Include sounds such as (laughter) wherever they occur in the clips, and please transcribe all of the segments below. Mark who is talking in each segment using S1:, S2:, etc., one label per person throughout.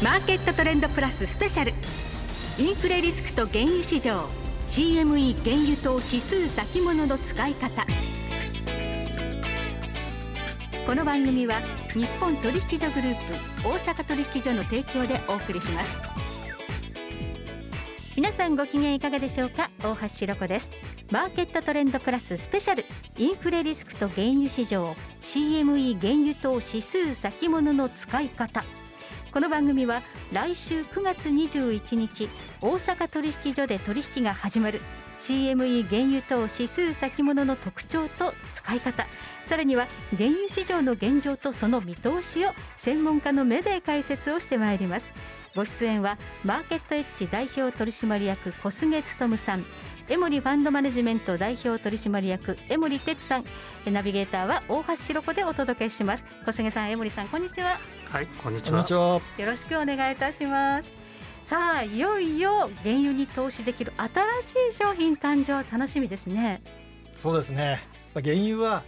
S1: マーケットトレンドプラススペシャル。インフレリスクと原油市場。CME 原油等指数先物の使い方。この番組は日本取引所グループ大阪取引所の提供でお送りします。皆さんご機嫌いかがでしょうか？大橋ひろ子です。マーケットトレンドプラススペシャル。インフレリスクと原油市場。CME 原油等指数先物の使い方。この番組は来週9月21日大阪取引所で取引が始まる CME 原油等指数先物の特徴と使い方さらには原油市場の現状とその見通しを専門家の目で解説をしてまいります。ご出演はマーケットエッジ代表取締役小菅勉さん江森ファンドマネジメント代表取締役江森哲さんナビゲーターは大橋ひろ子でお届けします。小菅さん江森さんこんにちは。
S2: はいこんにちは。
S1: よろしくお願いいたします。さあいよいよ原油に投資できる新しい商品誕生楽しみですね。
S3: そうですね。原油は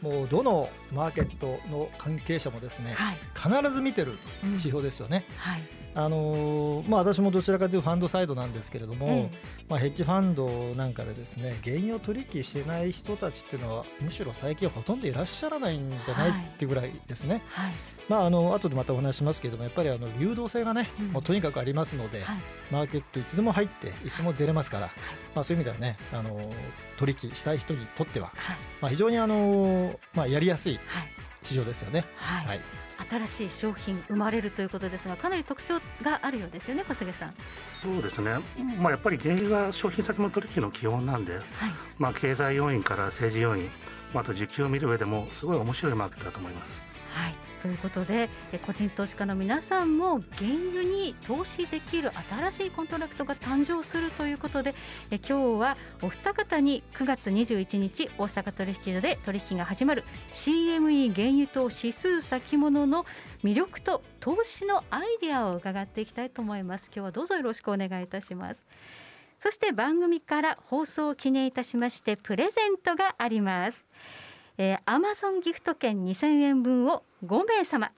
S3: もうどのマーケットの関係者もですね、はい、必ず見てる指標ですよね、うんはいあのまあ、私もどちらかというとファンドサイドなんですけれども、うん、まあ、ヘッジファンドなんかでですね原油を取引してない人たちっていうのはむしろ最近ほとんどいらっしゃらないんじゃない？っていうぐらいですね。はい。はいまあ、あの後でまたお話しますけれどもやっぱりあの流動性がね、うん、もうとにかくありますので、はい、マーケットいつでも入っていつでも出れますから、はい、まあ、そういう意味ではねあの取引したい人にとっては、はい、まあ、非常にあの、まあ、やりやすい市場ですよね。
S1: はい新しい商品生まれるということですがかなり特徴があるようですよね小菅さん。
S2: そうですね、まあ、やっぱり原油が商品先物取引の基本なんで、はい、まあ、経済要因から政治要因、まあ、あと市況を見る上でもすごい面白いマーケットだと思います。
S1: はい。ということで個人投資家の皆さんも原油に投資できる新しいコントラクトが誕生するということで今日はお二方に9月21日大阪取引所で取引が始まる CME 原油等指数先物の魅力と投資のアイデアを伺っていきたいと思います。今日はどうぞよろしくお願いいたします。そして番組から放送を記念いたしましてプレゼントがあります。えー、アマゾンギフト券2000円分を5名様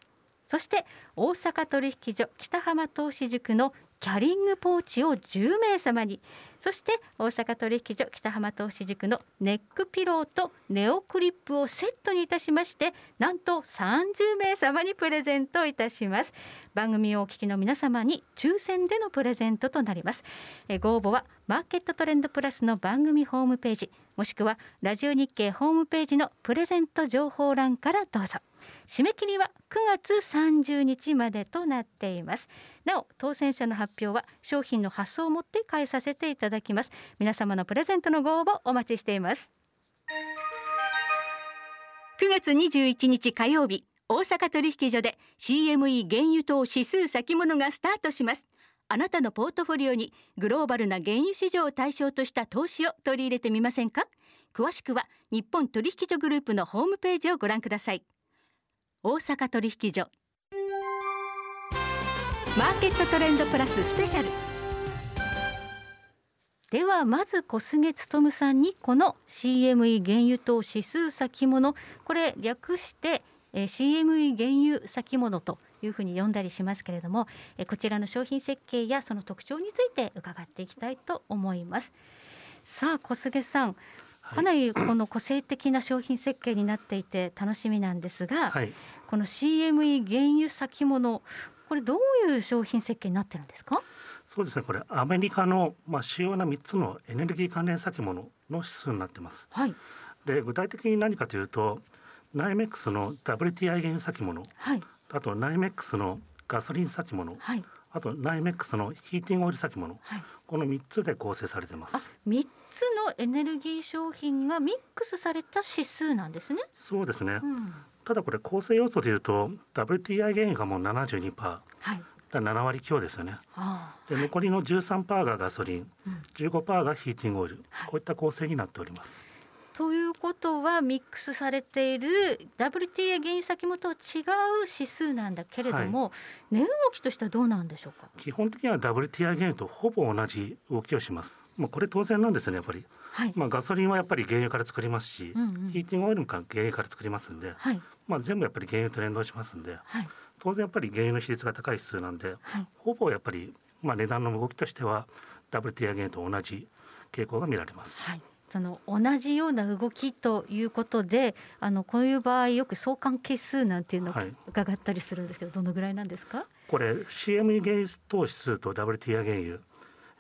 S1: そして大阪取引所北浜投資塾のキャリングポーチを10名様にそして大阪取引所北浜投資塾のネックピローとネオクリップをセットにいたしましてなんと30名様にプレゼントいたします。番組をお聞きの皆様に抽選でのプレゼントとなります。えご応募はマーケットトレンドプラスの番組ホームページもしくはラジオ日経ホームページのプレゼント情報欄からどうぞ。締め切りは9月30日までとなっています。なお当選者の発表は商品の発送をもって返させていただだきます。皆様のプレゼントのご応募お待ちしています。9月21日火曜日大阪取引所で CME 原油等指数先物がスタートします。あなたのポートフォリオにグローバルな原油市場を対象とした投資を取り入れてみませんか？詳しくは日本取引所グループのホームページをご覧ください。大阪取引所。マーケットトレンドプラススペシャル。ではまず小菅勉さんにこの CME 原油等指数先物。これ略して、えー、CME 原油先物というふうに呼んだりしますけれども、えー、こちらの商品設計やその特徴について伺っていきたいと思います。さあ小菅さんかなりこの個性的な商品設計になっていて楽しみなんですが、はい、この CME 原油先物これどういう商品設計になってるんですか？
S2: そうですね。これアメリカのまあ主要な3つのエネルギー関連先物の指数になってます。はい、で具体的に何かというとナイメックスの WTI 原油先物、はい、あとナイメックスのガソリン先物、はい、あとナイメックスのヒーティングオイル先物、はい、この3つで構成されてます。
S1: 3つのエネルギー商品がミックスされた指数なんですね。
S2: そうですね。うん、ただこれ構成要素でいうと WTI 原油がもう72%、はい、だ7割強ですよね。で残りの13%がガソリン、うん、15%がヒーティングオイル、はい、こういった構成になっております。
S1: ということはミックスされている WTA 原油先物とは違う指数なんだけれども、はい、値動きとしてはどうなんでしょうか？
S2: 基本的には WTA 原油とほぼ同じ動きをします。まあ、これ当然なんですねやっぱり、はい、まあ、ガソリンはやっぱり原油から作りますし、うんうん、ヒーティングオイルも原油から作りますんで、はい、まあ、全部やっぱり原油と連動しますんで、はい、当然やっぱり原油の比率が高い指数なんで、はい、ほぼやっぱりまあ値段の動きとしては WTI 原油と同じ傾向が見られます。
S1: はい。その同じような動きということであのこういう場合よく相関係数なんていうのを伺ったりするんですけど、はい、どのぐらいなんですか？
S2: これ CME 原油投指数と WTI 原油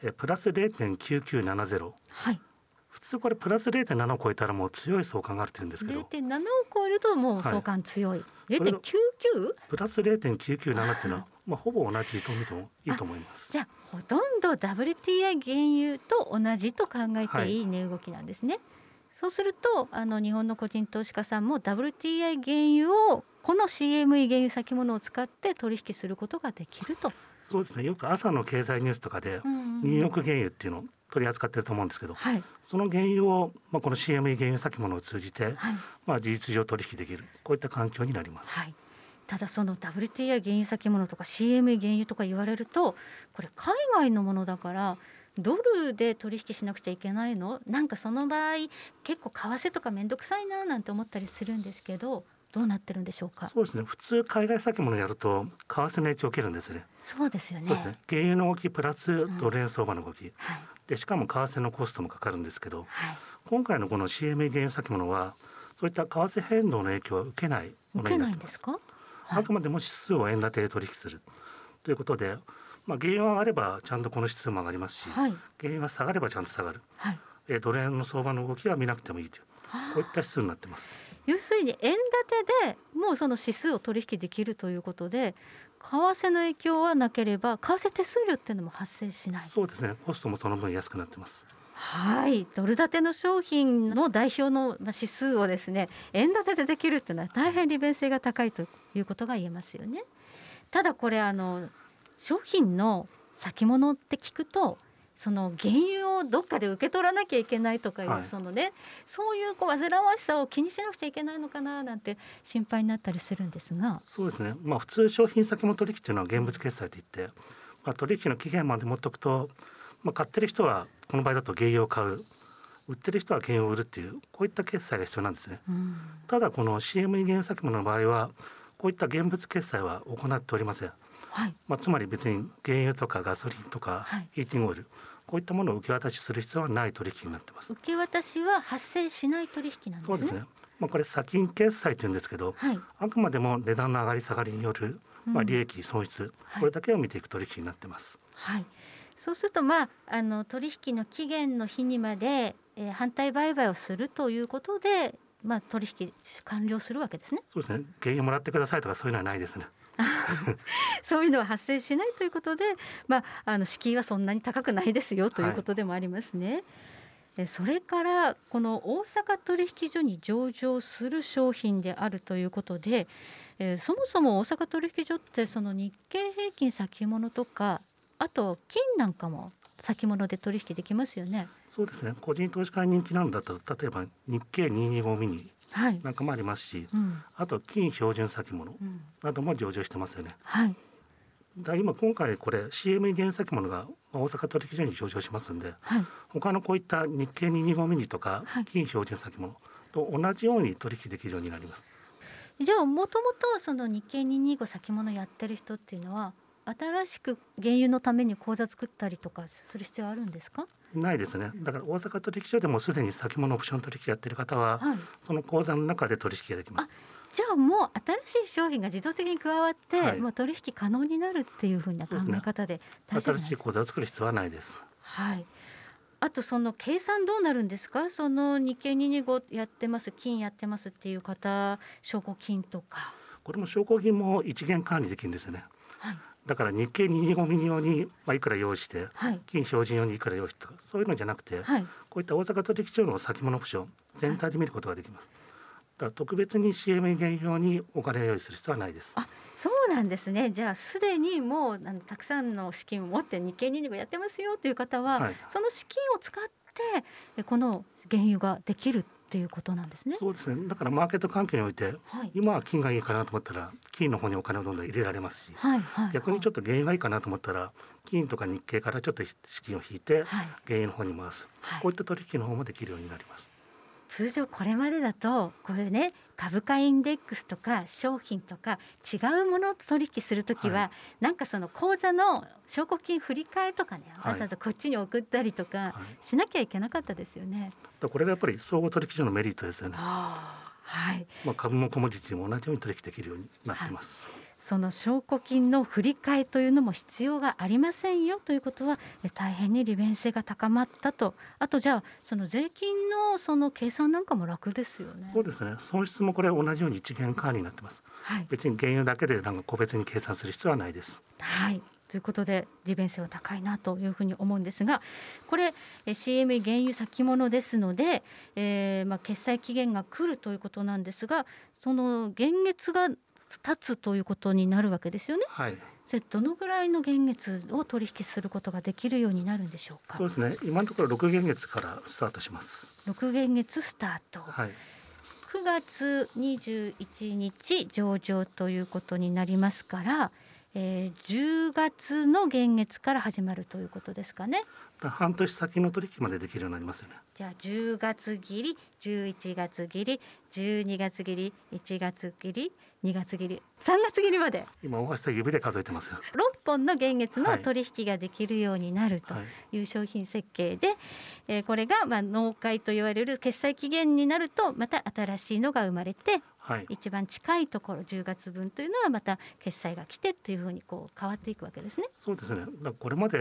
S2: えプラス0.9970、はい、普通これプラス0.7を超えたらもう強い相関があるって言うんですけど。
S1: 0.7を超えるともう相関強い、はい、0.99?
S2: プラス0.997っていうのはまあほぼ同じと見てもいいと思います。
S1: じゃあほとんど WTI 原油と同じと考えていい値動きなんですね、はい、そうするとあの日本の個人投資家さんも WTI 原油をこの CME 原油先物を使って取引することができると
S2: そうですね。よく朝の経済ニュースとかでニューヨーク原油っていうのを取り扱ってると思うんですけど、はい、その原油を、まあ、この CME 原油先物を通じて、はい、まあ、事実上取引できるこういった環境になります。
S1: はい。ただその WTI 原油先物とか CME 原油とか言われるとこれ海外のものだからドルで取引しなくちゃいけないの？なんかその場合結構為替とか面倒くさいななんて思ったりするんですけどどうなってるんでしょうか？
S2: そうですね。普通海外先物やると為替の影響を受けるんですね。
S1: そうですよね。
S2: ね。原油の動きプラスドル円相場の動き、うんはい、でしかも為替のコストもかかるんですけど、はい、今回のこの CME 原油先物はそういった為替変動の影響は受けないものになってます。か？はい、あくまでも指数を円建てで取引するということで、まあ原油が上がればちゃんとこの指数も上がりますし、原油が下がればちゃんと下がる。はい、えドル円の相場の動きは見なくてもいいというこういった指数になってます。
S1: 要するに円建てでもうその指数を取引できるということで為替の影響はなければ為替手数料っていうのも発生しない。
S2: そうですね。コストもその分安くなってます。
S1: はい。ドル建ての商品の代表の指数をですね円建てでできるっていうのは大変利便性が高いということが言えますよね。ただこれあの商品の先物って聞くとその原油をどっかで受け取らなきゃいけないとかいう、はい、そのねそういうこう煩わしさを気にしなくちゃいけないのかななんて心配になったりするんですが。
S2: そうですね、まあ、普通商品先も取引っていうのは現物決済といって、まあ、取引の期限まで持っておくと、まあ、買ってる人はこの場合だと原油を買う。売ってる人は原油を売るっていうこういった決済が必要なんですね。うん、ただこの CM 原油先物の場合はこういった現物決済は行っておりません。はい、まあ、つまり別に原油とかガソリンとかヒーティングオイル、こういったものを受け渡しする必要はない取引になってます。
S1: 受け渡しは発生しない取引なんですね。そうですね。
S2: まあこれ先金決済というんですけど、はい、あくまでも値段の上がり下がりによるまあ利益損失、うん、これだけを見ていく取引になってます。
S1: はい。そうするとまああの取引の期限の日にまで、えー、反対売買をするということで、まあ取引完了するわけですね。
S2: そうですね。原油もらってくださいとかそういうのはないですね。(laughs)
S1: そういうのは発生しないということで、まあ、あの敷居はそんなに高くないですよということでもありますね。はい、それからこの大阪取引所に上場する商品であるということで、えー、そもそも大阪取引所ってその日経平均先物とかあと金なんかも先物で取引できますよね。
S2: そうですね。個人投資家に人気なんだと例えば日経225ミニなんかもありますし、はいうん、あと金標準先物なども上場してますよね。はい、だ今今回これ CM 原先物が大阪取引所に上場しますんで、はい、他のこういった日経225ミニとか金標準先物と同じように取引できるようになります。
S1: じゃあもともとその日経225先物やってる人っていうのは新しく原油のために口座作ったりとかする必要あるんですか？
S2: ないですね。だから大阪取引所でもすでに先物オプション取引やってる方は、はい、その口座の中で取引ができます。
S1: じゃあもう新しい商品が自動的に加わって、はい、もう取引可能になるっていうふうな考え方で
S2: で、ね、新しい口座を作る必要はないです。
S1: はい。あとその計算どうなるんですか？その日経225やってます金やってますっていう方証拠金とか。
S2: これも証拠金も一元管理できるんですよね、はい、だから日経225ミニ用に、まあ、いくら用意して、はい、金標準用にいくら用意してとかそういうのじゃなくて、はい、こういった大阪取引所の先物オプション全体で見ることができます。だ特別に CM 原用にお金を用意する必要はないです。
S1: あそうなんですね。じゃあすでにもうあのたくさんの資金を持って日経225やってますよっていう方は、はい、その資金を使ってこの原油ができるっていうことなんですね。
S2: そうですね。だからマーケット環境において、はい、今は金がいいかなと思ったら金の方にお金をどんどん入れられますし、はいはい、逆にちょっと原油がいいかなと思ったら金とか日経からちょっと資金を引いて原油の方に回す、こういった取引の方もできるようになります。
S1: 通常これまでだとこれね株価インデックスとか商品とか違うものを取引するときは、はい、なんかその口座の証拠金振り替えとかね、わざわざこっちに送ったりとかしなきゃいけなかったですよね。
S2: はい、これがやっぱり総合取引所のメリットですよね。はい。まあ株もコモディティも同じように取引できるようになってます。はい
S1: その証拠金の振り替えというのも必要がありませんよということは大変に利便性が高まったと。あとじゃあその税金のその計算なんかも楽ですよね。
S2: そうですね。損失もこれ同じように一元化になってます、はい、別に原油だけでなんか個別に計算する必要はないです。
S1: はい。ということで利便性は高いなというふうに思うんですがこれ CME 原油先物ですので、えー、まあ決済期限が来るということなんですがその現月が立つということになるわけですよね。はい。どのぐらいの現月を取引することができるようになるんでしょうか？
S2: そうですね。今のところ六現月からスタートします。
S1: 六現月スタート。はい。9月21日上場ということになりますから、えー、10月の現月から始まるということですかね。
S2: 半年先の取引までできるようになりますよね。
S1: じゃあ10月切り、11月切り、12月切り、1月切り、2月切り3月切りまで。
S2: 今大橋さん指で数えてますよ。
S1: 6本の現月の取引ができるようになるとい。う商品設計で、はい、えー、これがまあ納会と言われる決済期限になるとまた新しいのが生まれて、はい、一番近いところ10月分というのはまた決済が来てっていうふうにこう変わっていくわけですね。
S2: そうですね。これまで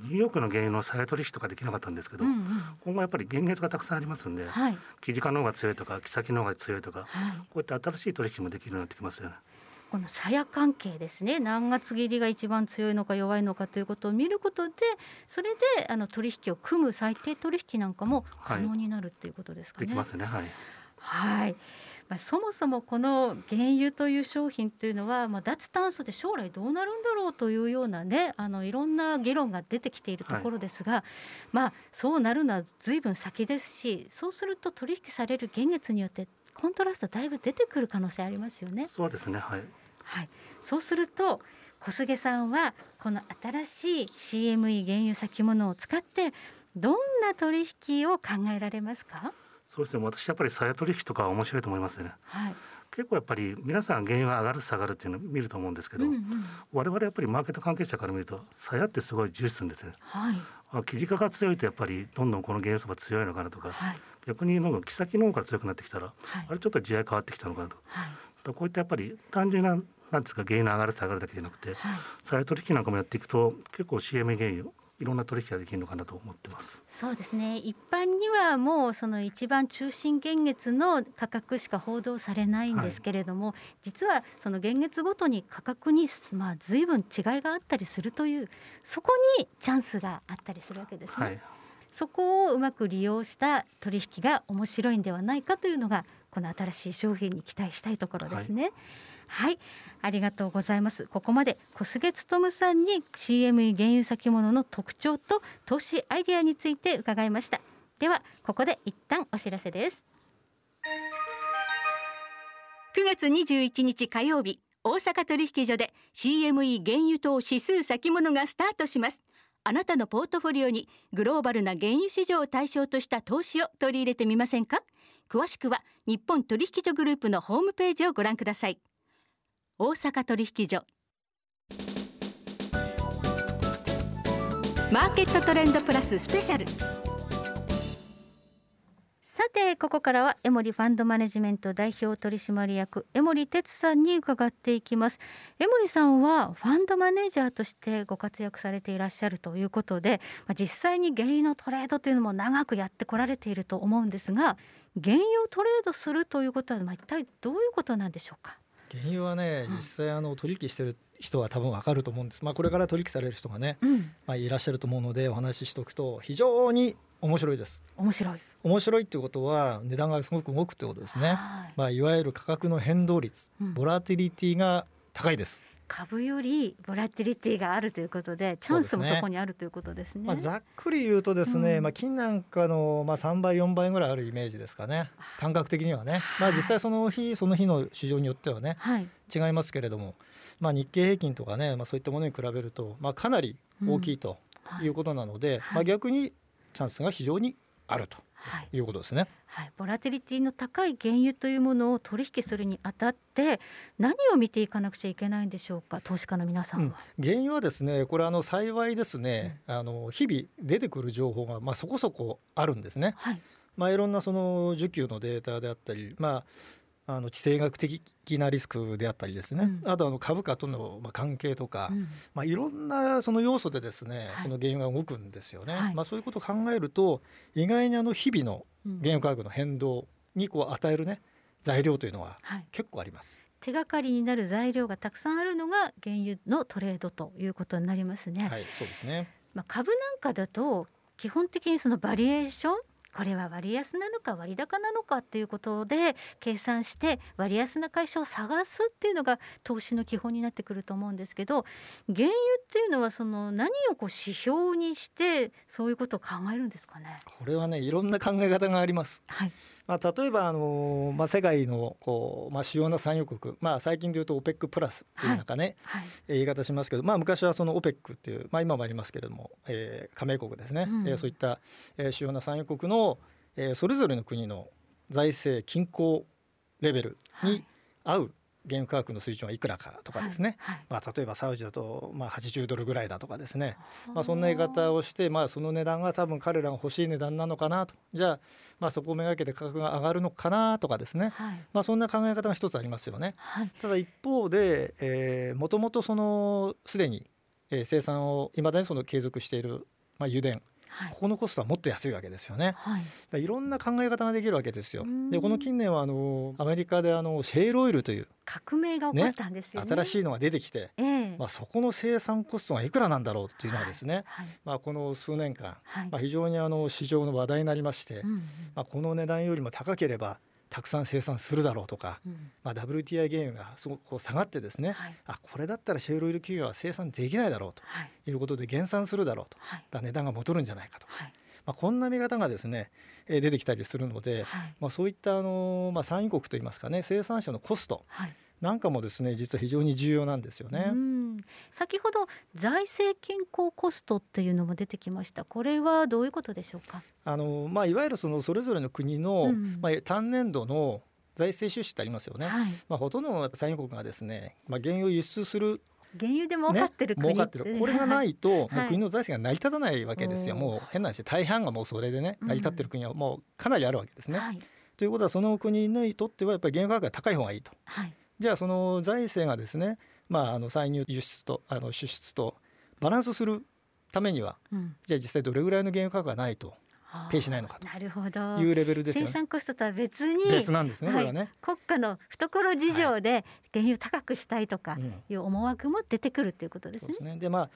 S2: ニューヨークの原油の再取引とかできなかったんですけど、うんうん、今後やっぱり現月がたくさんありますんで、はい、記事化の方が強いとか木先の方が強いとか、はい、こういった新しい取引もできるようになってきますよね。
S1: この鞘関係ですね。何月切りが一番強いのか弱いのかということを見ることでそれであの取引を組む最低取引なんかも可能になるっていうことですかね。
S2: できますね。はい、
S1: はいまあ、そもそもこの原油という商品というのは、まあ、脱炭素で将来どうなるんだろうというようなねあのいろんな議論が出てきているところですが、はい、まあ、そうなるのはずいぶん先ですしそうすると取引される現月によってコントラストだいぶ出てくる可能性ありますよね。
S2: そうですね。はい、
S1: はい、そうすると小菅さんはこの新しい CME 原油先物を使ってどんな取引を考えられますか？
S2: そうですね。私やっぱり再取引とか面白いと思いますね、はい、結構やっぱり皆さん原油が上がる下がるっていうのを見ると思うんですけど、うんうん、我々やっぱりマーケット関係者から見るとさやってすごい重視するんですよ、はい、記事化が強いとやっぱりどんどんこの原油相場強いのかなとか、はい、逆にどんどん木先の方が強くなってきたら、はい、あれちょっと地合変わってきたのかなと、はい、こういったやっぱり単純ななんですか原油の上がる下がるだけじゃなくて、はい、再取引なんかもやっていくと結構 CM 原油いろんな取引ができるのかなと思ってます。
S1: そうですね。一般にはもうその一番中心現月の価格しか報道されないんですけれども、はい、実はその現月ごとに価格にまあ随分違いがあったりするというそこにチャンスがあったりするわけですね。はい、そこをうまく利用した取引が面白いんではないかというのがこの新しい商品に期待したいところですね。はいはい、ありがとうございます。ここまで小菅勉さんに CME 原油先物の特徴と投資アイデアについて伺いました。ではここで一旦お知らせです。
S4: 9月21日火曜日、大阪取引所で CME 原油等指数先物がスタートします。あなたのポートフォリオにグローバルな原油市場を対象とした投資を取り入れてみませんか？詳しくは日本取引所グループのホームページをご覧ください。大阪取引所。マーケットトレンドプラススペシャル。
S1: さてここからはエモリファンドマネジメント代表取締役江森哲さんに伺っていきます。江森さんはファンドマネージャーとしてご活躍されていらっしゃるということで、まあ、実際に原油のトレードというのも長くやってこられていると思うんですが原油をトレードするということは一体どういうことなんでしょうか？
S3: 原油はね実際あの取引してる人は多分わかると思うんです、まあ、これから取引される人がね、うん、まあ、いらっしゃると思うのでお話ししておくと非常に面白いです。
S1: 面白い。
S3: 面白いっていうことは値段がすごく動くってことですね、はい。まあ、いわゆる価格の変動率、ボラティリティが高いです
S1: 株よりボラティリティがあるということでチャンスもそこにあるということですね。すね
S3: まあ、ざっくり言うとですね、うん、まあ金なんかのまあ3倍4倍ぐらいあるイメージですかね。感覚的にはね、まあ、実際その日その日の市場によってはね、はい、違いますけれども、まあ、日経平均とかね、まあ、そういったものに比べると、まあ、かなり大きいとい。うことなので、うんはい、まあ、逆にチャンスが非常にあるとい。うことですね。
S1: はい、ボラテリティの高い原油というものを取引するにあたって何を見ていかなくちゃいけないんでしょうか？投資家の皆さんは、うん、
S3: 原油はですねこれあの幸いですね、うん、あの日々出てくる情報がまあそこそこあるんですね、はい、まあいろんなその需給のデータであったりまああの地政学的なリスクであったりですね、うん、あとあの株価との関係とか、うん、まあ、いろんなその要素でですね、はい、その原油が動くんですよね、はい、まあ、そういうことを考えると意外にあの日々の原油価格の変動にこう与えるね材料というのは結構あります。
S1: 手がかりになる材料がたくさんあるのが原油のトレードということになりますね。
S3: はい、そうですね。
S1: まあ、株なんかだと基本的にそのバリエーションこれは割安なのか割高なのかっていうことで計算して割安な会社を探すっていうのが投資の基本になってくると思うんですけど原油っていうのはその何をこう指標にしてそういうことを考えるんですかね？
S3: これはねいろんな考え方があります。はいまあ、例えばあの、まあ、世界のこう、まあ、主要な産油国、まあ、最近でいうと OPEC プラスというなんかね、はいはい、言い方しますけど、まあ、昔はその OPEC っていう、まあ、今もありますけれども、えー、加盟国ですね、うん、えー、そういった、えー、主要な産油国の、えー、それぞれの国の財政均衡レベルに合う原油価格の水準はいくらかとかですね、はいはい、まあ、例えばサウジだとまあ80ドルぐらいだとかですね、まあ、そんな言い方をして、まあ、その値段が多分彼らが欲しい値段なのかなと。じゃあまあそこをめがけて価格が上がるのかなとかですね、はい、まあ、そんな考え方が一つありますよね。ただ一方で、えー、もともとそのすでに、えー、生産をいまだにその継続している、まあ、油田。はい、ここのコストはもっと安いわけですよね。はい、いろんな考え方ができるわけですよ。でこの近年はあのアメリカであのシェールオイルという
S1: 革命が起こったんですよ、ね。
S3: ね、新しいのが出てきて、えー、まあ、そこの生産コストがいくらなんだろうっていうのがですね、はい、まあ、この数年間、まあ、非常にあの市場の話題になりまして、うんまあ、この値段よりも高ければたくさん生産するだろうとか、うん、まあ、WTI 原油がすごくこう下がってですね、はい、あこれだったらシェールオイル企業は生産できないだろうとい。うことで減産するだろうと、はい、だ値段が戻るんじゃないかと。はいまあ、こんな見方がですね、えー、出てきたりするので、はい、まあ、そういったあの、まあ、産油国といいますかね生産者のコスト、はいなんかもですね実は非常に重要なんですよね。
S1: 先ほど財政均衡コストっていうのも出てきました。これはどういうことでしょうか？
S3: あのまあいわゆるそのそれぞれの国の、うん、まあ単年度の財政収支ってありますよね。はい、まあほとんどの産油国がですね、まあ原油を輸出する
S1: 原油で儲かってる、
S3: ね、儲かってる。これがないと、もう国の財政が成り立たないわけですよ、はい、もう変な話大半がもうそれでね成り立ってる国はもうかなりあるわけですね。はい、ということはその国にとってはやっぱり原油価格が高い方がいいと。はい、じゃあその財政がですね、まあ、あの歳入輸出とあの支出とバランスするためには、うん、じゃあ実際どれぐらいの原油価格がないとペイしないのかと。いうレベルですよ、
S1: ね、生産コストとは別に
S3: 別なんですね、はい、これはね。
S1: 国家の懐事情で原油高くしたいとかいう思惑も出てくるっていうことですね。
S3: で、ね、まあ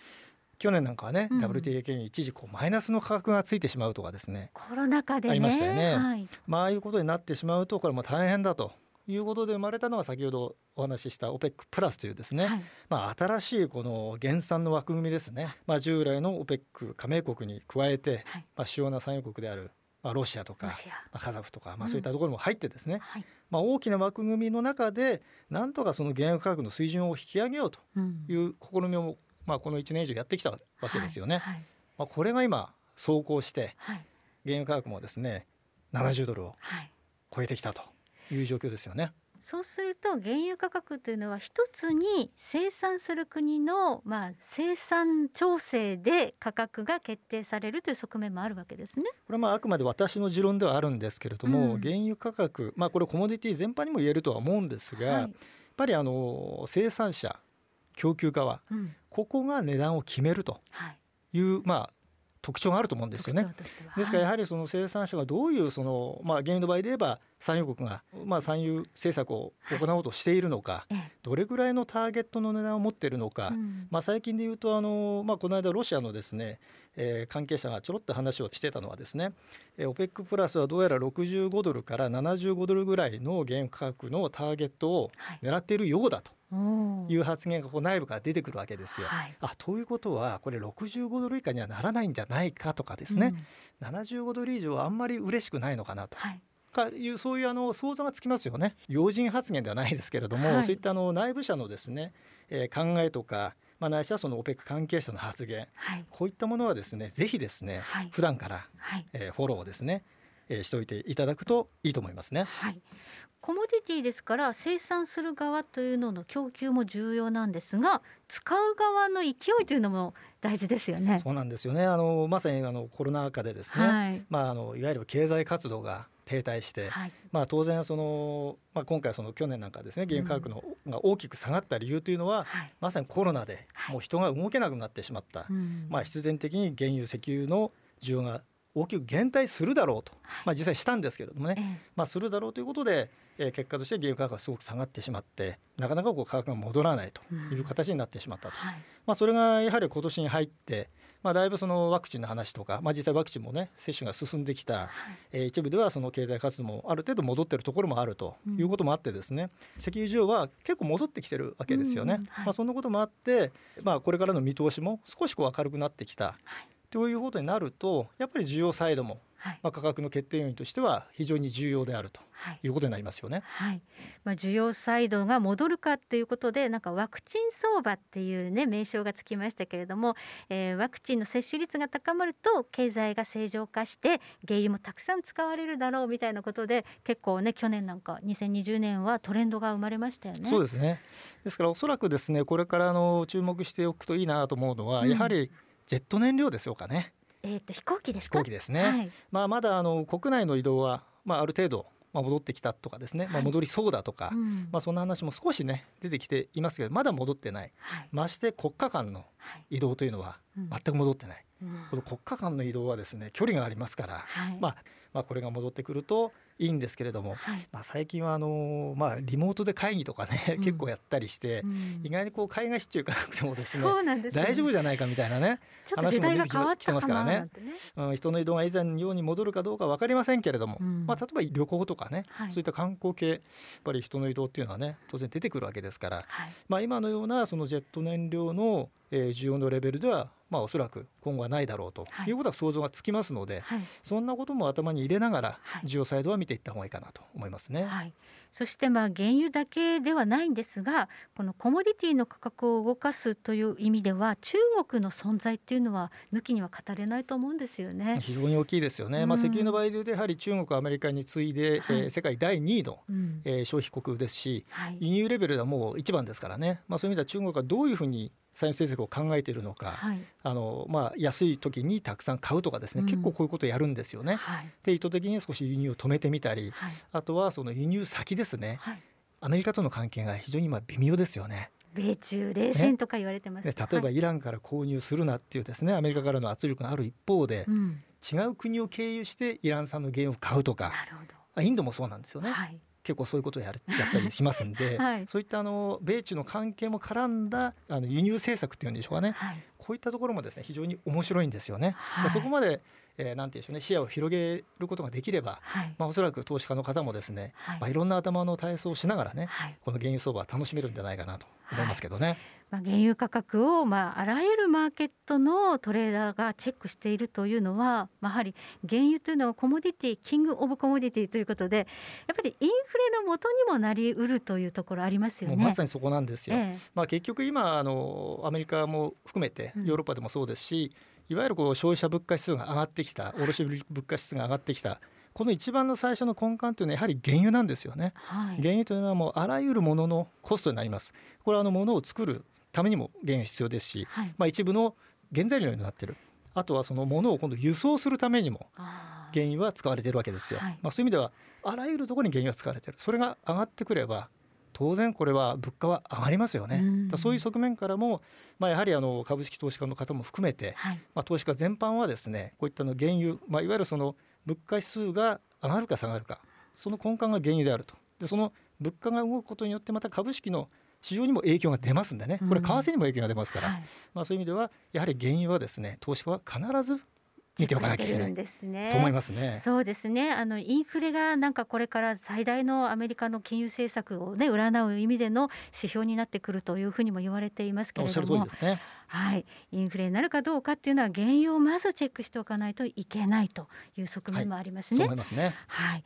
S3: 去年なんかはね、うん、WTA 系に一時こうマイナスの価格がついてしまうとかですね。
S1: コロナ禍で、ね、
S3: ありましたよね、はい、まあああいうことになってしまうとこれも大変だということで生まれたのが先ほどお話しした OPEC プラスというですね、はい、まあ、新しいこの減産の枠組みですね、まあ、従来の OPEC 加盟国に加えて、はい、まあ、主要な産油国であるまあ、ロシアとかまあ、カザフとか、まあ、そういったところも入ってですね、うんはい、まあ、大きな枠組みの中でなんとかその原油価格の水準を引き上げようという試みを、まあ、この1年以上やってきたわけですよね。はい。はい、まあ、これが今走行して、原油価格もですね70ドルを超えてきたという状況ですよね。
S1: そうすると原油価格というのは一つに生産する国のまあ生産調整で価格が決定されるという側面もあるわけですね。
S3: これはまああくまで私の持論ではあるんですけれども、うん、原油価格まあこれコモディティ全般にも言えるとは思うんですが、はい、やっぱりあの生産者供給側、うん、ここが値段を決めるという、まあ特徴があると思うんですよね。ですからやはりその生産者がどういうそのまあ原油の場合で言えば産油国がまあ産油政策を行おうとしているのか、どれぐらいのターゲットの値段を持っているのか、まあ最近で言うとあのまあこの間ロシアのですね、えー、関係者がちょろっと話をしてたのはですね、えー、OPEC プラスはどうやら65ドルから75ドルぐらいの原油価格のターゲットを狙っているようだと。いう発言がこう内部から出てくるわけですよ。はい、あということはこれ65ドル以下にはならないんじゃないかとかですね、うん、75ドル以上はあんまり嬉しくないのかなと。はい。かいうそういうあの想像がつきますよね。要人発言ではないですけれども、はい、そういったあの内部者のですね、えー、考えとか、まあ、ないしはその OPEC 関係者の発言、はい、こういったものはですねぜひですね、はい、普段から、はい、えー、フォローをですねえー、しておいていただくといいと思いますね。
S1: はいコモディティですから生産する側というのの供給も重要なんですが使う側の勢いというのも大事ですよね。
S3: そうなんですよね。あのまさにあのコロナ禍でですね、はい、まああのいわゆる経済活動が停滞して、はい、まあ当然そのまあ今回その去年なんかですね原油価格の、が大きく下がった理由というのは、はい、まさにコロナでもう人が動けなくなってしまった、まあ必然的に原油石油の需要が大きく減退するだろうと、まあ、実際したんですけれどもね、まあ、するだろうということで、えー、結果として原油価格がすごく下がってしまってなかなかこう価格が戻らないという形になってしまったと、うんはい、まあ、それがやはり今年に入って、まあ、だいぶそのワクチンの話とか、まあ、実際ワクチンもね接種が進んできた、はい、えー、一部ではその経済活動もある程度戻っているところもあるということもあってですね、うん、石油需要は結構戻ってきてるわけですよね。うん。はい、まあ、そんなこともあって、まあ、これからの見通しも少しこう明るくなってきた。ということになるとやっぱり需要サイドもはい、まあ、価格の決定要因としては非常に重要であるということになりますよね。
S1: はい、まあ、需要サイドが戻るかということでなんかワクチン相場っていうね名称がつきましたけれども、えー、ワクチンの接種率が高まると経済が正常化して原油もたくさん使われるだろうみたいなことで結構ね去年なんか2020年はトレンドが生まれましたよね。
S3: そうですねですからおそらくですねこれからの注目しておくといいなと思うのは、うん、やはりジェット燃料でしょうかね。
S1: えー、と飛行機です
S3: 飛行機ですね、はい、まあ、まだあの国内の移動は、まあ、ある程度まあ、戻ってきたとかですね、はい、まあ、戻りそうだとか、うん、まあ、そんな話も少しね出てきていますけどまだ戻ってない、はい、まして国家間の移動というのは全く戻ってない、うん、この国家間の移動はですね距離がありますから、まあ、まあこれが戻ってくるといいんですけれども、はい、まあ、最近はあの、まあ、リモートで会議とかね、うん、結構やったりして、うん、意外にこう海外出張行かなくてもですね、ね、大丈夫じゃないかみたいなね話も出てきてますからね、ね、うん、人の移動が以前のように戻るかどうか分かりませんけれども、うん、まあ、例えば旅行とかね、はい、そういった観光系やっぱり人の移動っていうのはね当然出てくるわけですから、はい、まあ、今のようなそのジェット燃料の、えー、需要のレベルではまあ、おそらく今後はないだろうとい。うことは想像がつきますので、はい、そんなことも頭に入れながら需要サイドは見ていった方がいいかなと思いますね。
S1: はい、そしてまあ原油だけではないんですがこのコモディティの価格を動かすという意味では中国の存在っていうのは抜きには語れないと思うんですよね。
S3: 非常に大きいですよね。うん、まあ、石油の場合でやはり中国アメリカに次いで、はい、えー、世界第2位の、うん、えー、消費国ですし、はい、輸入レベルではもう一番ですからね、まあ、そういう意味では中国がどういうふうに債務政策を考えているのか、はい、あのまあ、安い時にたくさん買うとかですね、うん、結構こういうことをやるんですよね。はい、で意図的に少し輸入を止めてみたり、はい、あとはその輸入先ですね、アメリカとの関係が非常に今微妙ですよね。
S1: 米中冷戦とか言われてます、
S3: ね、例えばイランから購入するなっていうですねアメリカからの圧力がある一方で、うん、違う国を経由してイラン産の原油を買うとか。インドもそうなんですよね。はい結構そういうことをやる (laughs) やったりしますんで、(laughs) はい、そういったあの米中の関係も絡んだあの輸入政策っていうんでしょうかね、はい、こういったところもですね非常に面白いんですよね。はい、そこまでえー、なんていうんでしょうね視野を広げることができれば、はい、まあおそらく投資家の方もですね、はい。まあいろんな頭の体操をしながらね、はい、この原油相場は楽しめるんじゃないかなと思いますけどね。
S1: まあ、原油価格を、まあ、あらゆるマーケットのトレーダーがチェックしているというのは、まあ、やはり原油というのはコモディティキング・オブ・コモディティということでやっぱりインフレの元にもなりうるというところありますよね。
S3: まさにそこなんですよ。ええ、まあ、結局今あのアメリカも含めてヨーロッパでもそうですし、うん、いわゆるこう消費者物価指数が上がってきた卸売物価指数が上がってきた。この一番の最初の根幹というのはやはり原油なんですよね、はい、原油というのはもうあらゆるもののコストになりますこれはあのものを作るためにも原油必要ですし、はい、まあ、一部の原材料になっている。あとはそのものを今度輸送するためにも原油は使われているわけですよ、はい、まあ、そういう意味ではあらゆるところに原油が使われている。それが上がってくれば当然これは物価は上がりますよね。そういう側面からも、まあ、やはりあの株式投資家の方も含めて、はい、まあ、投資家全般はですねこういったの原油、まあ、いわゆるその物価指数が上がるか下がるかその根幹が原油であると。でその物価が動くことによってまた株式の市場にも影響が出ますんでねこれ為替にも影響が出ますから、うんはい、まあ、そういう意味ではやはり原油はですね投資家は必ず見ておかなきゃいけないですね。と思いますね。
S1: そうですね。あのインフレがなんかこれから最大のアメリカの金融政策をね占う意味での指標になってくるというふうにも言われていますけれども、ね、はい、インフレになるかどうかっていうのは原油をまずチェックしておかないといけないという側面もありますね。
S3: はい、ますね。
S1: はい。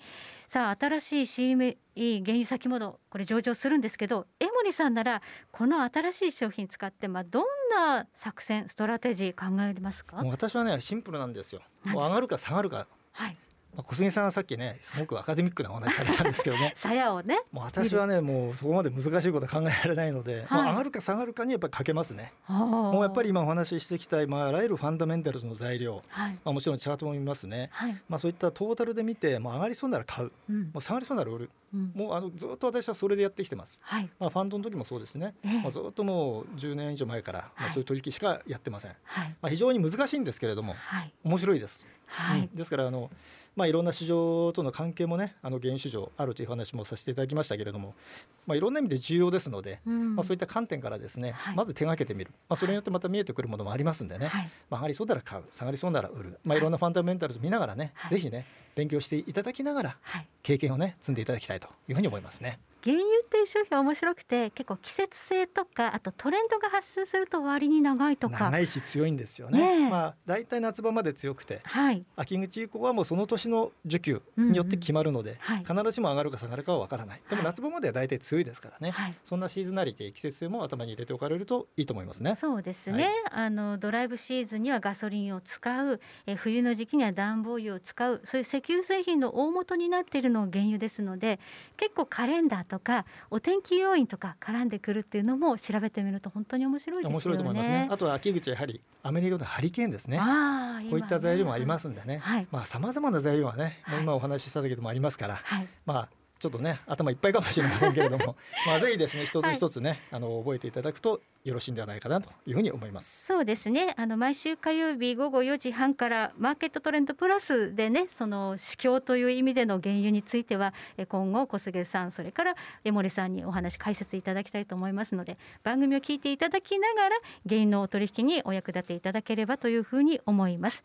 S1: さあ新しい CME 原油先物これ上場するんですけど江森さんならこの新しい商品使ってまあどんな作戦ストラテジー考えますか？
S3: 私はねシンプルなんですよ上がるか下がるか、はい、まあ、小杉さんはさっきねすごくアカデミックなお話されたんですけどね。(laughs)
S1: 鞘をね。
S3: もう私はねもうそこまで難しいことは考えられないので、はい、まあ、上がるか下がるかにやっぱりかけますね。もうやっぱり今お話ししてきた、まあ、あらゆるファンダメンタルズの材料、はい、まあ、もちろんチャートも見ますね、はい、まあ、そういったトータルで見て、まあ、上がりそうなら買う、うん、もう下がりそうなら売る、うん、もうあのずっと私はそれでやってきてます、はい。まあ、ファンドの時もそうですね、えー、まあ、ずっともう10年以上前から、まあ、そういう取引しかやってません、はい。まあ、非常に難しいんですけれども、はい、面白いです、はい、うん、ですからあのまあ、いろんな市場との関係もねあの原油市場あるという話もさせていただきましたけれども、まあ、いろんな意味で重要ですので、うん、まあ、そういった観点からですね、はい、まず手がけてみる、まあ、それによってまた見えてくるものもありますんでね、はい、まあ、上がりそうなら買う下がりそうなら売る、まあ、い。ろんなファンダメンタルズ見ながらね、はい、ぜひね勉強していただきながら経験をね積んでいただきたいというふうに思いますね。
S1: 原油っていう商品面白くて結構季節性とかあとトレンドが発生すると割に長いとか。
S3: 長いし強いんですよね。ねまあだいたい夏場まで強くて、はい、秋口以降はもうその年の需給によって決まるので、うんうん、必ずしも上がるか下がるかはわからない。でも夏場まではだいたい強いですからね、はい、そんなシーズナリティ季節性も頭に入れておかれるといいと思いますね。
S1: そうですね。はい、あのドライブシーズンにはガソリンを使う、え冬の時期には暖房油を使う、そういう石油製品の大元になっているのが原油ですので、結構カレンダーとかお天天気要因とか絡んでくるっていうのも調べてみると本当に面白いですよね。面白いと思いますね。
S3: あとは秋口やはりアメリカのハリケーンですね。こういった材料もありますんでね。はい、まあ様々な材料はね、はい、今お話ししただけでもありますから、はい、まあちょっとね頭いっぱいかもしれませんけれども。(laughs) まあぜひですね一つ一つね、はい、あの覚えていただくとよろしいんではないかなというふうに思います。
S1: そうですね。あの毎週火曜日午後4時半からマーケットトレンドプラスでねその市況という意味での原油については今後小菅さんそれから江森さんにお話解説いただきたいと思いますので番組を聞いていただきながら原油のお取引にお役立ていただければというふうに思います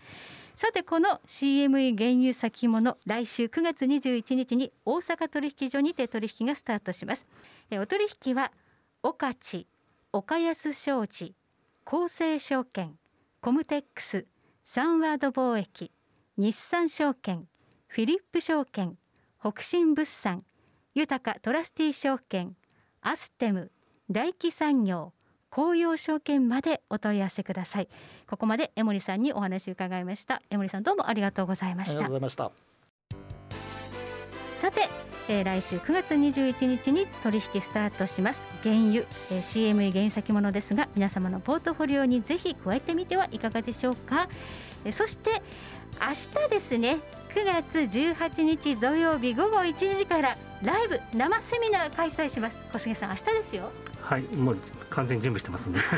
S1: さてこの CME 原油先物来週9月21日に大阪取引所にて取引がスタートします。お取引は岡地岡安商事厚生証券コムテックスサンワード貿易日産証券フィリップ証券北進物産豊かトラスティ証券アステム大気産業紅葉証券までお問い合わせください。ここまで江森さんにお話を伺いました。江森さんどうもありがとうございました。ありがとうございました。さて、えー、来週9月21日に取引スタートします。原油、えー、CME 原油先物ですが皆様のポートフォリオにぜひ加えてみてはいかがでしょうか、えー、そして明日ですね9月18日土曜日午後1時からライブ生セミナー開催します。小菅さん明日ですよ
S2: はいもう完全に準備してますんで。(laughs)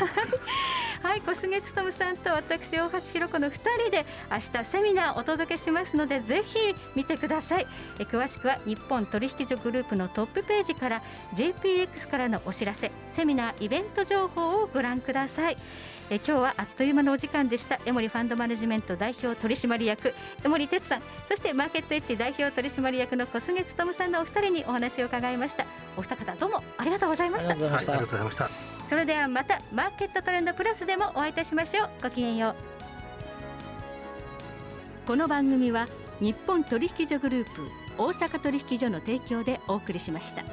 S1: はい小菅勤さんと私大橋弘子の2人で明日セミナーお届けしますのでぜひ見てください。え詳しくは日本取引所グループのトップページから JPX からのお知らせセミナーイベント情報をご覧ください。え今日はあっという間のお時間でした。江森ファンドマネジメント代表取締役江森哲さん。そしてマーケットエッジ代表取締役の小菅勉さんのお二人にお話を伺いました。お二方どうもありがとうございました。ありが
S2: とうございました。
S1: それではまたマーケットトレンドプラスでもお会いいたしましょう。ごきげんよう。
S4: この番組は日本取引所グループ大阪取引所の提供でお送りしました。